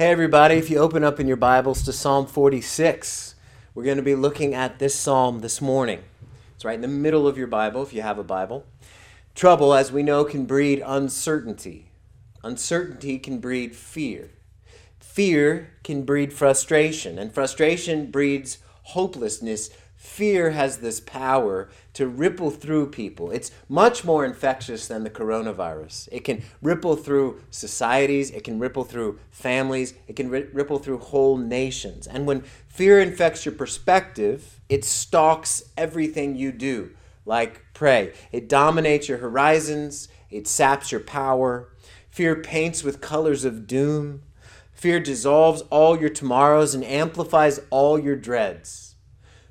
Hey, everybody, if you open up in your Bibles to Psalm 46, we're going to be looking at this psalm this morning. It's right in the middle of your Bible if you have a Bible. Trouble, as we know, can breed uncertainty. Uncertainty can breed fear. Fear can breed frustration, and frustration breeds hopelessness Fear has this power to ripple through people. It's much more infectious than the coronavirus. It can ripple through societies, it can ripple through families, it can ri- ripple through whole nations. And when fear infects your perspective, it stalks everything you do, like prey. It dominates your horizons, it saps your power. Fear paints with colors of doom. Fear dissolves all your tomorrows and amplifies all your dreads.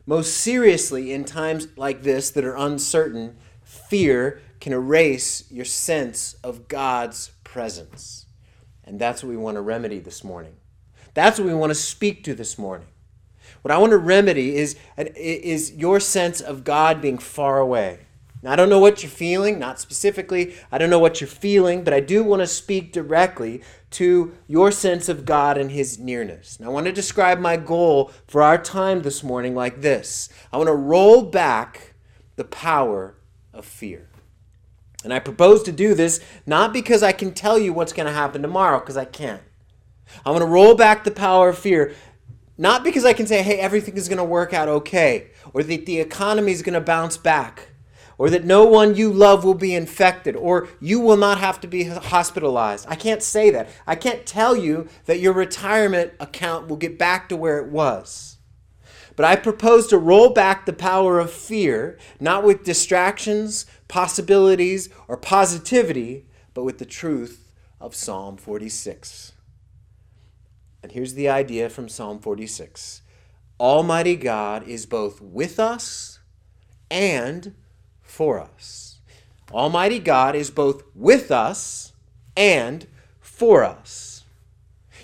Most seriously, in times like this that are uncertain, fear can erase your sense of God's presence. And that's what we want to remedy this morning. That's what we want to speak to this morning. What I want to remedy is, is your sense of God being far away. Now, I don't know what you're feeling, not specifically. I don't know what you're feeling, but I do want to speak directly to your sense of God and His nearness. Now, I want to describe my goal for our time this morning like this I want to roll back the power of fear. And I propose to do this not because I can tell you what's going to happen tomorrow, because I can't. I want to roll back the power of fear, not because I can say, hey, everything is going to work out okay, or that the economy is going to bounce back or that no one you love will be infected, or you will not have to be hospitalized. I can't say that. I can't tell you that your retirement account will get back to where it was. But I propose to roll back the power of fear, not with distractions, possibilities, or positivity, but with the truth of Psalm 46. And here's the idea from Psalm 46 Almighty God is both with us and for us. Almighty God is both with us and for us.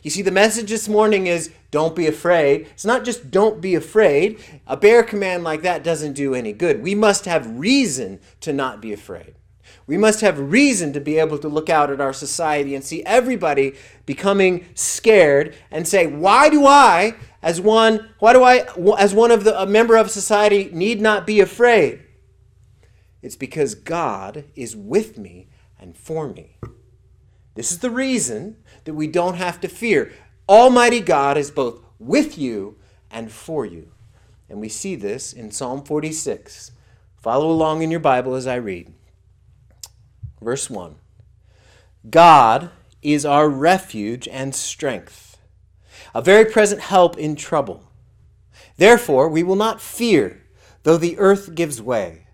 You see, the message this morning is don't be afraid. It's not just don't be afraid. A bare command like that doesn't do any good. We must have reason to not be afraid. We must have reason to be able to look out at our society and see everybody becoming scared and say, "Why do I, as one, why do I as one of the a member of society need not be afraid?" It's because God is with me and for me. This is the reason that we don't have to fear. Almighty God is both with you and for you. And we see this in Psalm 46. Follow along in your Bible as I read. Verse 1 God is our refuge and strength, a very present help in trouble. Therefore, we will not fear, though the earth gives way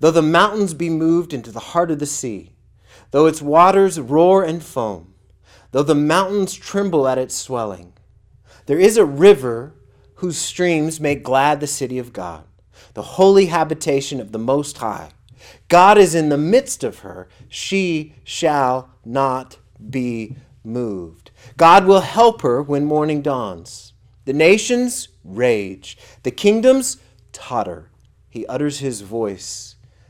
Though the mountains be moved into the heart of the sea, though its waters roar and foam, though the mountains tremble at its swelling, there is a river whose streams make glad the city of God, the holy habitation of the Most High. God is in the midst of her. She shall not be moved. God will help her when morning dawns. The nations rage, the kingdoms totter. He utters his voice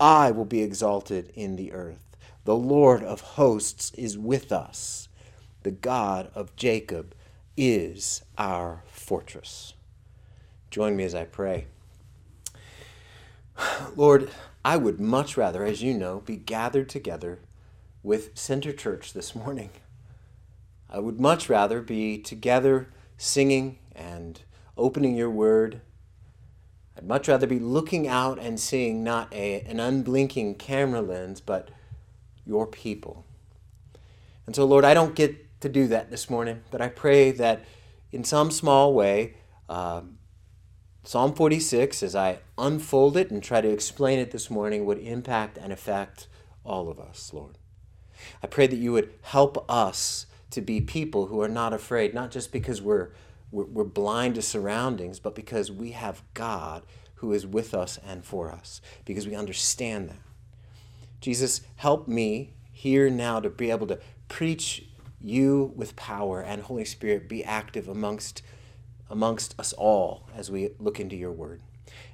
I will be exalted in the earth. The Lord of hosts is with us. The God of Jacob is our fortress. Join me as I pray. Lord, I would much rather, as you know, be gathered together with Center Church this morning. I would much rather be together singing and opening your word I'd much rather be looking out and seeing not a, an unblinking camera lens, but your people. And so, Lord, I don't get to do that this morning, but I pray that in some small way, uh, Psalm 46, as I unfold it and try to explain it this morning, would impact and affect all of us, Lord. I pray that you would help us to be people who are not afraid, not just because we're, we're, we're blind to surroundings, but because we have God who is with us and for us, because we understand that. Jesus, help me here now to be able to preach you with power and Holy Spirit be active amongst amongst us all as we look into your word.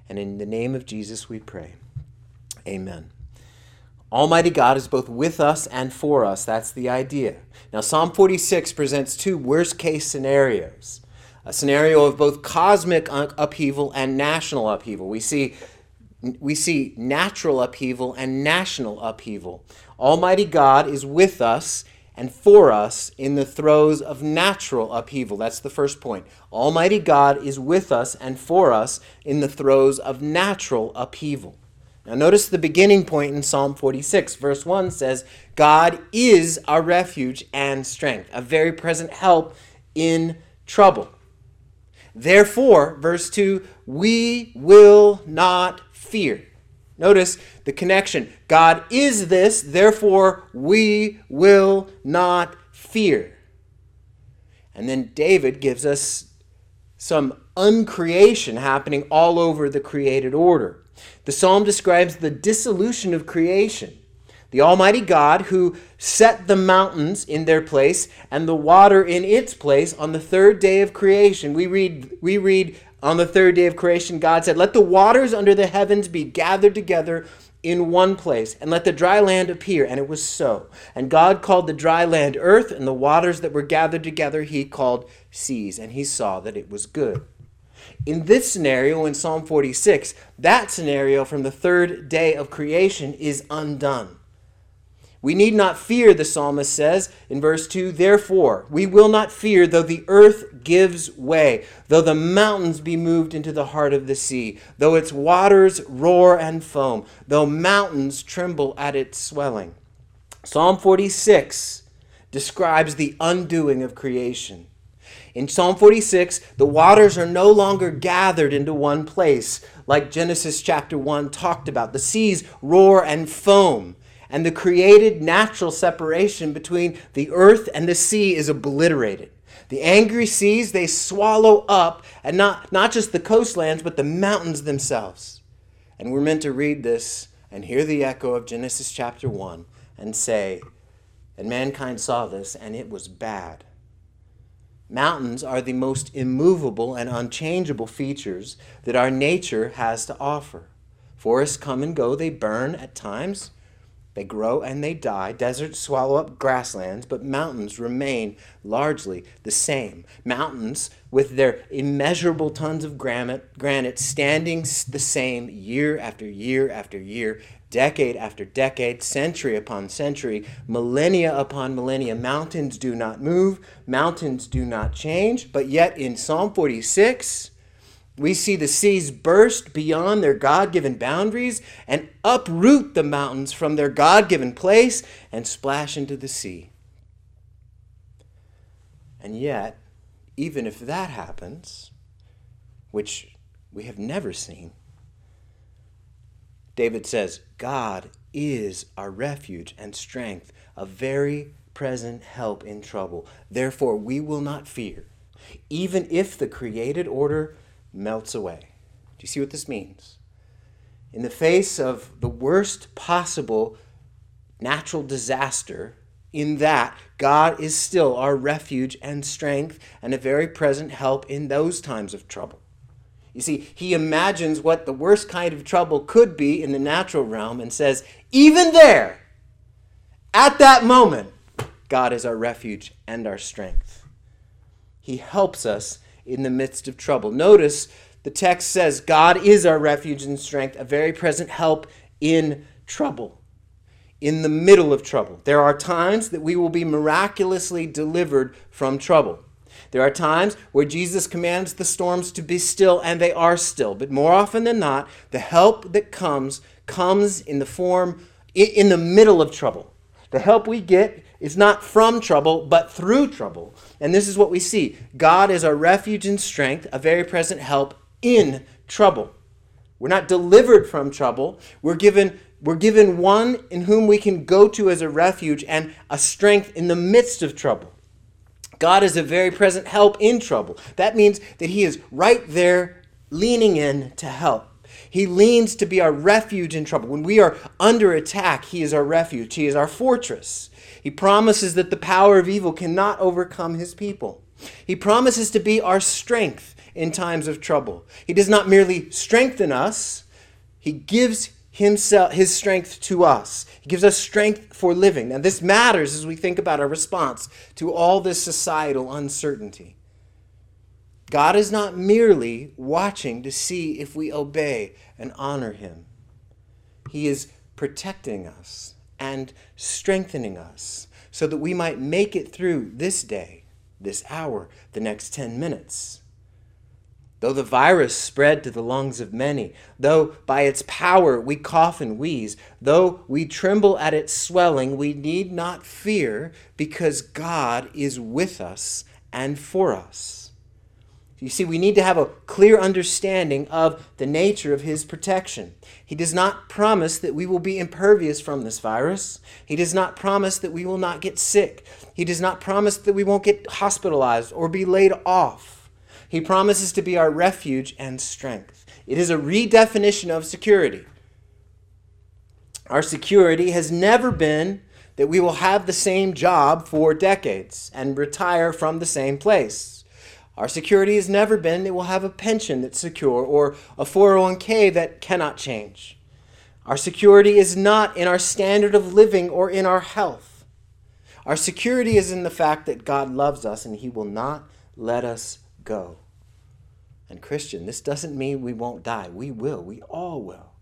And in the name of Jesus we pray. Amen. Almighty God is both with us and for us. That's the idea. Now, Psalm 46 presents two worst case scenarios a scenario of both cosmic upheaval and national upheaval. We see, we see natural upheaval and national upheaval. Almighty God is with us and for us in the throes of natural upheaval. That's the first point. Almighty God is with us and for us in the throes of natural upheaval. Now, notice the beginning point in Psalm 46. Verse 1 says, God is our refuge and strength, a very present help in trouble. Therefore, verse 2, we will not fear. Notice the connection. God is this, therefore we will not fear. And then David gives us some uncreation happening all over the created order. The psalm describes the dissolution of creation. The Almighty God who set the mountains in their place and the water in its place on the third day of creation. We read, we read on the third day of creation, God said, Let the waters under the heavens be gathered together in one place, and let the dry land appear. And it was so. And God called the dry land earth, and the waters that were gathered together he called seas. And he saw that it was good. In this scenario, in Psalm 46, that scenario from the third day of creation is undone. We need not fear, the psalmist says in verse 2 Therefore, we will not fear though the earth gives way, though the mountains be moved into the heart of the sea, though its waters roar and foam, though mountains tremble at its swelling. Psalm 46 describes the undoing of creation. In Psalm 46, the waters are no longer gathered into one place, like Genesis chapter 1 talked about. The seas roar and foam and the created natural separation between the earth and the sea is obliterated. The angry seas, they swallow up, and not, not just the coastlands, but the mountains themselves. And we're meant to read this and hear the echo of Genesis chapter 1 and say, And mankind saw this, and it was bad. Mountains are the most immovable and unchangeable features that our nature has to offer. Forests come and go, they burn at times, they grow and they die. Deserts swallow up grasslands, but mountains remain largely the same. Mountains, with their immeasurable tons of granite, granite standing the same year after year after year, decade after decade, century upon century, millennia upon millennia. Mountains do not move, mountains do not change, but yet in Psalm 46, we see the seas burst beyond their God given boundaries and uproot the mountains from their God given place and splash into the sea. And yet, even if that happens, which we have never seen, David says, God is our refuge and strength, a very present help in trouble. Therefore, we will not fear, even if the created order melts away. Do you see what this means? In the face of the worst possible natural disaster, in that God is still our refuge and strength and a very present help in those times of trouble. You see, he imagines what the worst kind of trouble could be in the natural realm and says, even there, at that moment, God is our refuge and our strength. He helps us in the midst of trouble. Notice the text says, God is our refuge and strength, a very present help in trouble, in the middle of trouble. There are times that we will be miraculously delivered from trouble. There are times where Jesus commands the storms to be still, and they are still. But more often than not, the help that comes comes in the form, in the middle of trouble. The help we get is not from trouble, but through trouble. And this is what we see God is our refuge and strength, a very present help in trouble. We're not delivered from trouble. We're given, we're given one in whom we can go to as a refuge and a strength in the midst of trouble. God is a very present help in trouble. That means that He is right there leaning in to help. He leans to be our refuge in trouble. When we are under attack, He is our refuge, He is our fortress. He promises that the power of evil cannot overcome His people. He promises to be our strength in times of trouble. He does not merely strengthen us, He gives himself his strength to us. He gives us strength for living. Now this matters as we think about our response to all this societal uncertainty. God is not merely watching to see if we obey and honor him. He is protecting us and strengthening us so that we might make it through this day, this hour, the next 10 minutes. Though the virus spread to the lungs of many, though by its power we cough and wheeze, though we tremble at its swelling, we need not fear because God is with us and for us. You see, we need to have a clear understanding of the nature of His protection. He does not promise that we will be impervious from this virus. He does not promise that we will not get sick. He does not promise that we won't get hospitalized or be laid off. He promises to be our refuge and strength. It is a redefinition of security. Our security has never been that we will have the same job for decades and retire from the same place. Our security has never been that we'll have a pension that's secure or a 401k that cannot change. Our security is not in our standard of living or in our health. Our security is in the fact that God loves us and He will not let us go. And, Christian, this doesn't mean we won't die. We will. We all will.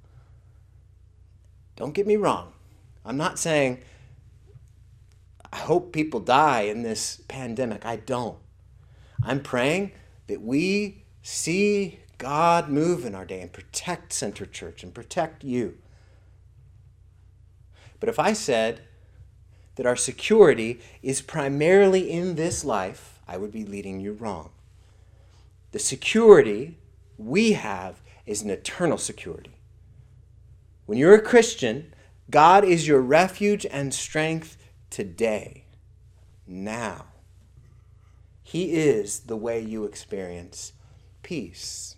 Don't get me wrong. I'm not saying I hope people die in this pandemic. I don't. I'm praying that we see God move in our day and protect Center Church and protect you. But if I said that our security is primarily in this life, I would be leading you wrong. The security we have is an eternal security. When you're a Christian, God is your refuge and strength today, now. He is the way you experience peace,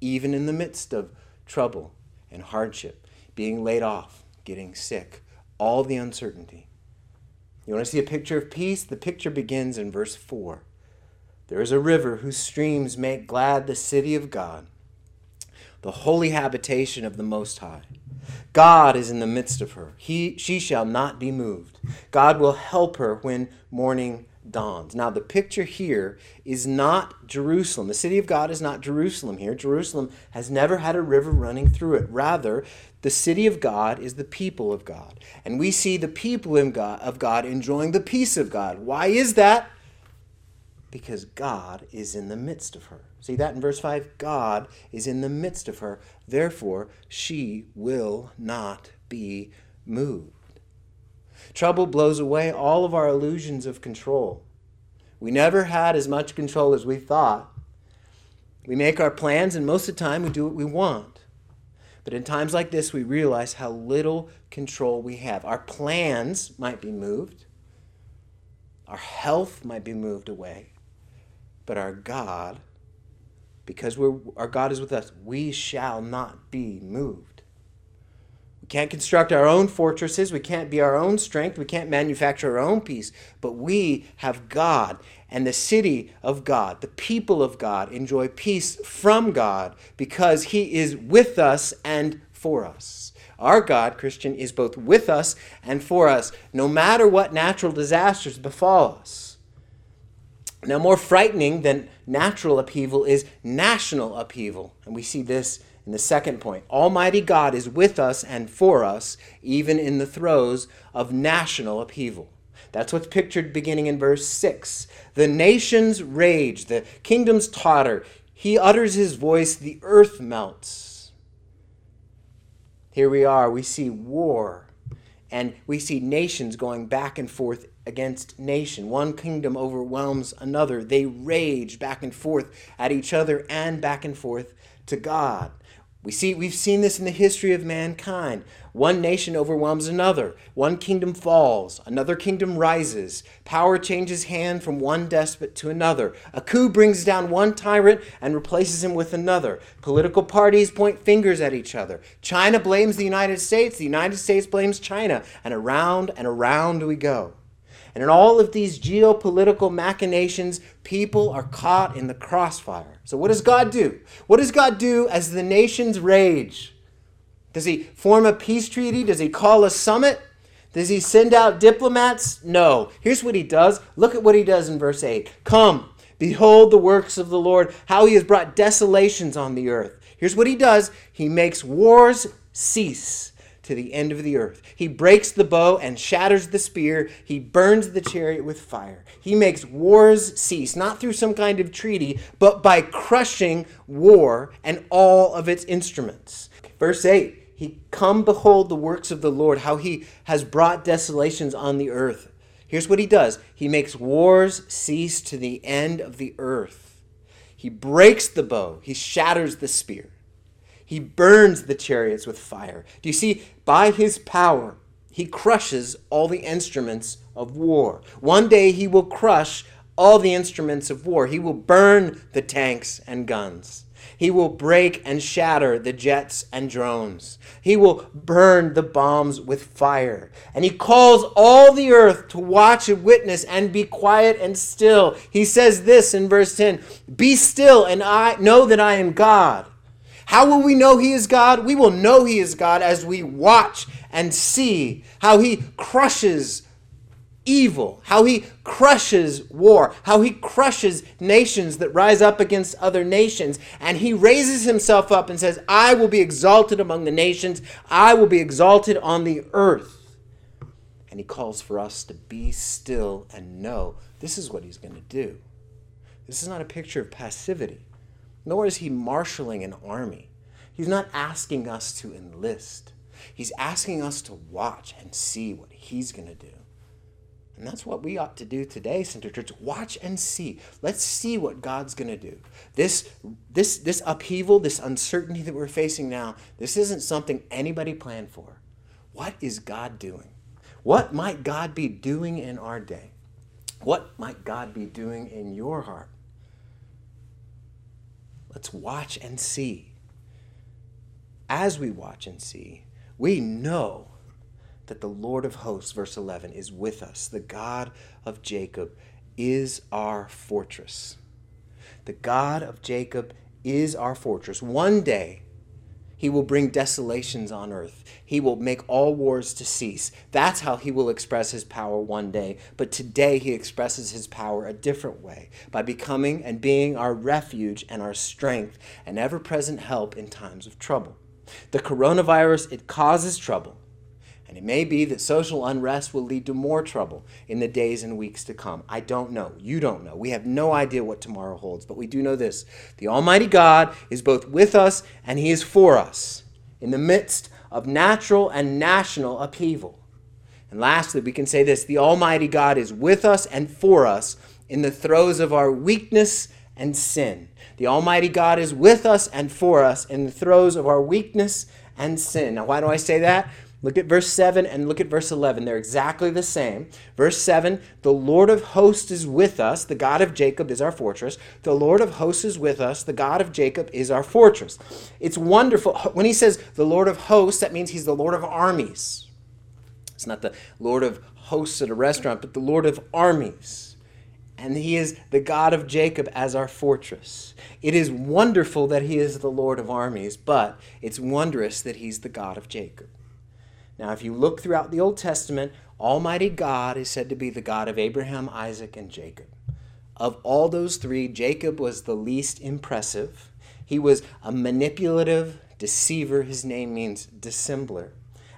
even in the midst of trouble and hardship, being laid off, getting sick, all the uncertainty. You want to see a picture of peace? The picture begins in verse 4. There is a river whose streams make glad the city of God, the holy habitation of the Most High. God is in the midst of her. He, she shall not be moved. God will help her when morning dawns. Now, the picture here is not Jerusalem. The city of God is not Jerusalem here. Jerusalem has never had a river running through it. Rather, the city of God is the people of God. And we see the people of God enjoying the peace of God. Why is that? because God is in the midst of her. See that in verse 5? God is in the midst of her. Therefore, she will not be moved. Trouble blows away all of our illusions of control. We never had as much control as we thought. We make our plans, and most of the time we do what we want. But in times like this, we realize how little control we have. Our plans might be moved, our health might be moved away, but our God, because our God is with us, we shall not be moved. Can't construct our own fortresses. We can't be our own strength. We can't manufacture our own peace. But we have God and the city of God, the people of God, enjoy peace from God because He is with us and for us. Our God, Christian, is both with us and for us, no matter what natural disasters befall us. Now, more frightening than natural upheaval is national upheaval. And we see this in the second point. Almighty God is with us and for us, even in the throes of national upheaval. That's what's pictured beginning in verse 6. The nations rage, the kingdoms totter. He utters his voice, the earth melts. Here we are, we see war, and we see nations going back and forth against nation. One kingdom overwhelms another. They rage back and forth at each other and back and forth to God. We see, we've seen this in the history of mankind. One nation overwhelms another. One kingdom falls. Another kingdom rises. Power changes hand from one despot to another. A coup brings down one tyrant and replaces him with another. Political parties point fingers at each other. China blames the United States. The United States blames China. And around and around we go. And in all of these geopolitical machinations, people are caught in the crossfire. So, what does God do? What does God do as the nations rage? Does he form a peace treaty? Does he call a summit? Does he send out diplomats? No. Here's what he does. Look at what he does in verse 8. Come, behold the works of the Lord, how he has brought desolations on the earth. Here's what he does He makes wars cease to the end of the earth. He breaks the bow and shatters the spear. He burns the chariot with fire. He makes wars cease, not through some kind of treaty, but by crushing war and all of its instruments. Verse 8 he come behold the works of the Lord, how he has brought desolations on the earth. Here's what he does. He makes wars cease to the end of the earth. He breaks the bow, he shatters the spear. He burns the chariots with fire. Do you see? By his power, he crushes all the instruments of war. One day he will crush all the instruments of war. He will burn the tanks and guns. He will break and shatter the jets and drones. He will burn the bombs with fire. And he calls all the earth to watch and witness and be quiet and still. He says this in verse 10 Be still and I know that I am God. How will we know he is God? We will know he is God as we watch and see how he crushes evil, how he crushes war, how he crushes nations that rise up against other nations. And he raises himself up and says, I will be exalted among the nations, I will be exalted on the earth. And he calls for us to be still and know this is what he's going to do. This is not a picture of passivity, nor is he marshaling an army. He's not asking us to enlist. He's asking us to watch and see what he's going to do. And that's what we ought to do today, Center Church. Watch and see. Let's see what God's going to do. This, this, this upheaval, this uncertainty that we're facing now, this isn't something anybody planned for. What is God doing? What might God be doing in our day? What might God be doing in your heart? Let's watch and see. As we watch and see, we know that the Lord of hosts, verse 11, is with us. The God of Jacob is our fortress. The God of Jacob is our fortress. One day, he will bring desolations on earth. He will make all wars to cease. That's how he will express his power one day. But today he expresses his power a different way by becoming and being our refuge and our strength and ever present help in times of trouble. The coronavirus, it causes trouble. And it may be that social unrest will lead to more trouble in the days and weeks to come. I don't know. You don't know. We have no idea what tomorrow holds, but we do know this the Almighty God is both with us and He is for us in the midst of natural and national upheaval. And lastly, we can say this the Almighty God is with us and for us in the throes of our weakness and sin. The Almighty God is with us and for us in the throes of our weakness and sin. Now, why do I say that? Look at verse 7 and look at verse 11. They're exactly the same. Verse 7 The Lord of hosts is with us. The God of Jacob is our fortress. The Lord of hosts is with us. The God of Jacob is our fortress. It's wonderful. When he says the Lord of hosts, that means he's the Lord of armies. It's not the Lord of hosts at a restaurant, but the Lord of armies. And he is the God of Jacob as our fortress. It is wonderful that he is the Lord of armies, but it's wondrous that he's the God of Jacob. Now, if you look throughout the Old Testament, Almighty God is said to be the God of Abraham, Isaac, and Jacob. Of all those three, Jacob was the least impressive. He was a manipulative deceiver. His name means dissembler.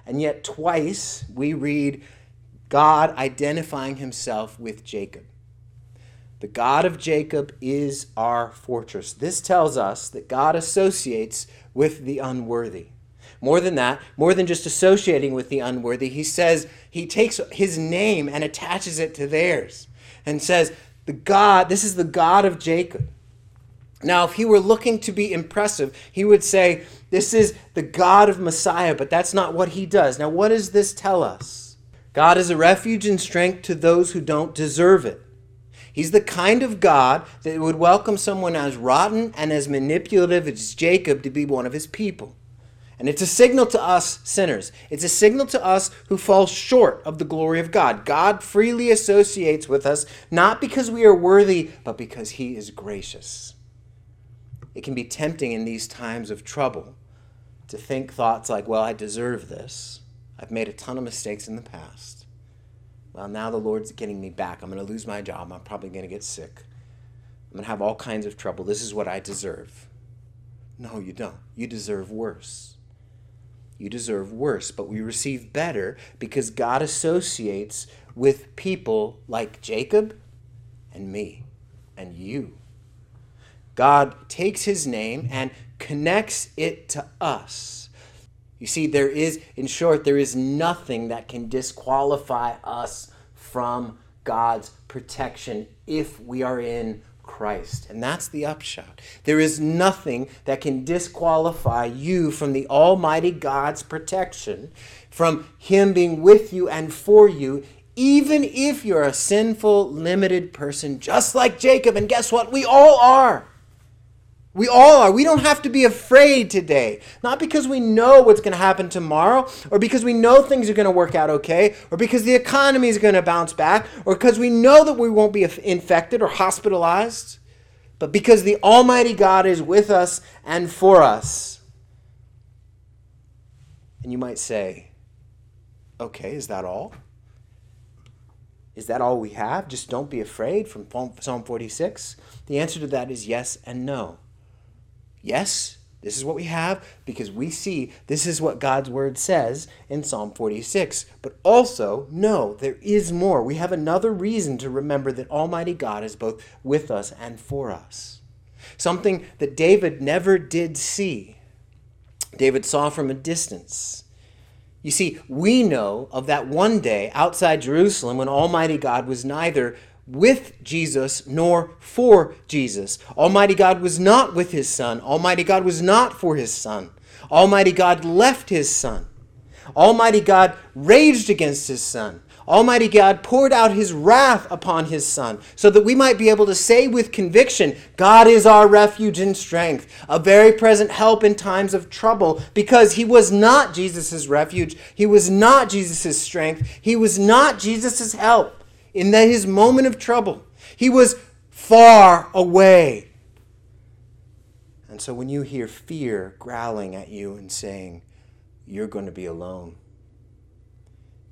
And yet, twice we read God identifying himself with Jacob. The God of Jacob is our fortress. This tells us that God associates with the unworthy. More than that, more than just associating with the unworthy, he says he takes his name and attaches it to theirs and says, The God, this is the God of Jacob. Now, if he were looking to be impressive, he would say, This is the God of Messiah, but that's not what he does. Now, what does this tell us? God is a refuge and strength to those who don't deserve it. He's the kind of God that would welcome someone as rotten and as manipulative as Jacob to be one of his people. And it's a signal to us sinners. It's a signal to us who fall short of the glory of God. God freely associates with us, not because we are worthy, but because he is gracious. It can be tempting in these times of trouble to think thoughts like, well, I deserve this. I've made a ton of mistakes in the past. Well, now the Lord's getting me back. I'm going to lose my job. I'm probably going to get sick. I'm going to have all kinds of trouble. This is what I deserve. No, you don't. You deserve worse. You deserve worse, but we receive better because God associates with people like Jacob and me and you. God takes his name and connects it to us. You see, there is, in short, there is nothing that can disqualify us from God's protection if we are in Christ. And that's the upshot. There is nothing that can disqualify you from the Almighty God's protection, from Him being with you and for you, even if you're a sinful, limited person, just like Jacob. And guess what? We all are. We all are. We don't have to be afraid today. Not because we know what's going to happen tomorrow, or because we know things are going to work out okay, or because the economy is going to bounce back, or because we know that we won't be infected or hospitalized, but because the Almighty God is with us and for us. And you might say, okay, is that all? Is that all we have? Just don't be afraid from Psalm 46? The answer to that is yes and no. Yes, this is what we have because we see this is what God's word says in Psalm 46. But also, no, there is more. We have another reason to remember that Almighty God is both with us and for us. Something that David never did see. David saw from a distance. You see, we know of that one day outside Jerusalem when Almighty God was neither with Jesus nor for Jesus. Almighty God was not with his Son. Almighty God was not for his Son. Almighty God left his Son. Almighty God raged against his Son. Almighty God poured out his wrath upon his Son so that we might be able to say with conviction, God is our refuge and strength, a very present help in times of trouble, because he was not Jesus' refuge. He was not Jesus' strength. He was not Jesus' help in that his moment of trouble. He was far away. And so when you hear fear growling at you and saying, You're going to be alone,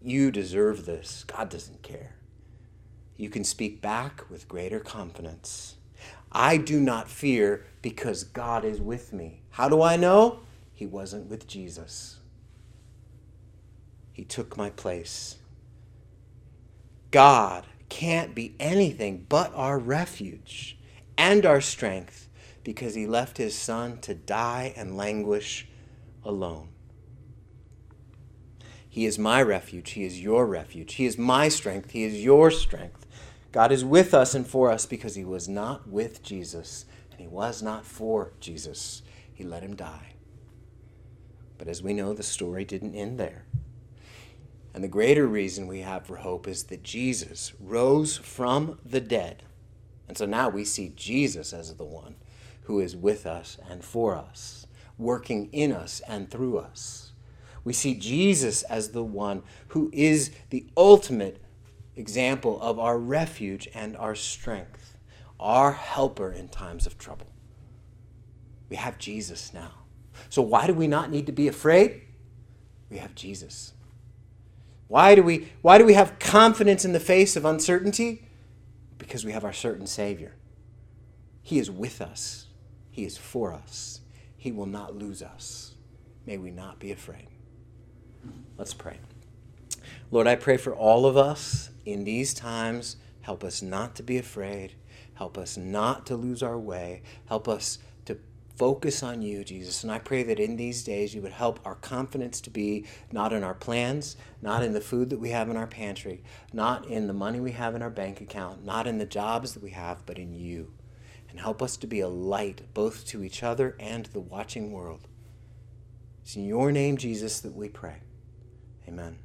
you deserve this, God doesn't care. You can speak back with greater confidence. I do not fear because God is with me. How do I know? He wasn't with Jesus. He took my place. God can't be anything but our refuge and our strength because he left his son to die and languish alone. He is my refuge. He is your refuge. He is my strength. He is your strength. God is with us and for us because he was not with Jesus and he was not for Jesus. He let him die. But as we know, the story didn't end there. And the greater reason we have for hope is that Jesus rose from the dead. And so now we see Jesus as the one who is with us and for us, working in us and through us. We see Jesus as the one who is the ultimate example of our refuge and our strength, our helper in times of trouble. We have Jesus now. So why do we not need to be afraid? We have Jesus. Why do we, why do we have confidence in the face of uncertainty? Because we have our certain Savior. He is with us, He is for us. He will not lose us. May we not be afraid. Let's pray. Lord, I pray for all of us in these times. Help us not to be afraid. Help us not to lose our way. Help us focus on you, Jesus. And I pray that in these days you would help our confidence to be not in our plans, not in the food that we have in our pantry, not in the money we have in our bank account, not in the jobs that we have, but in you. and help us to be a light both to each other and the watching world. It's in your name, Jesus, that we pray. Amen.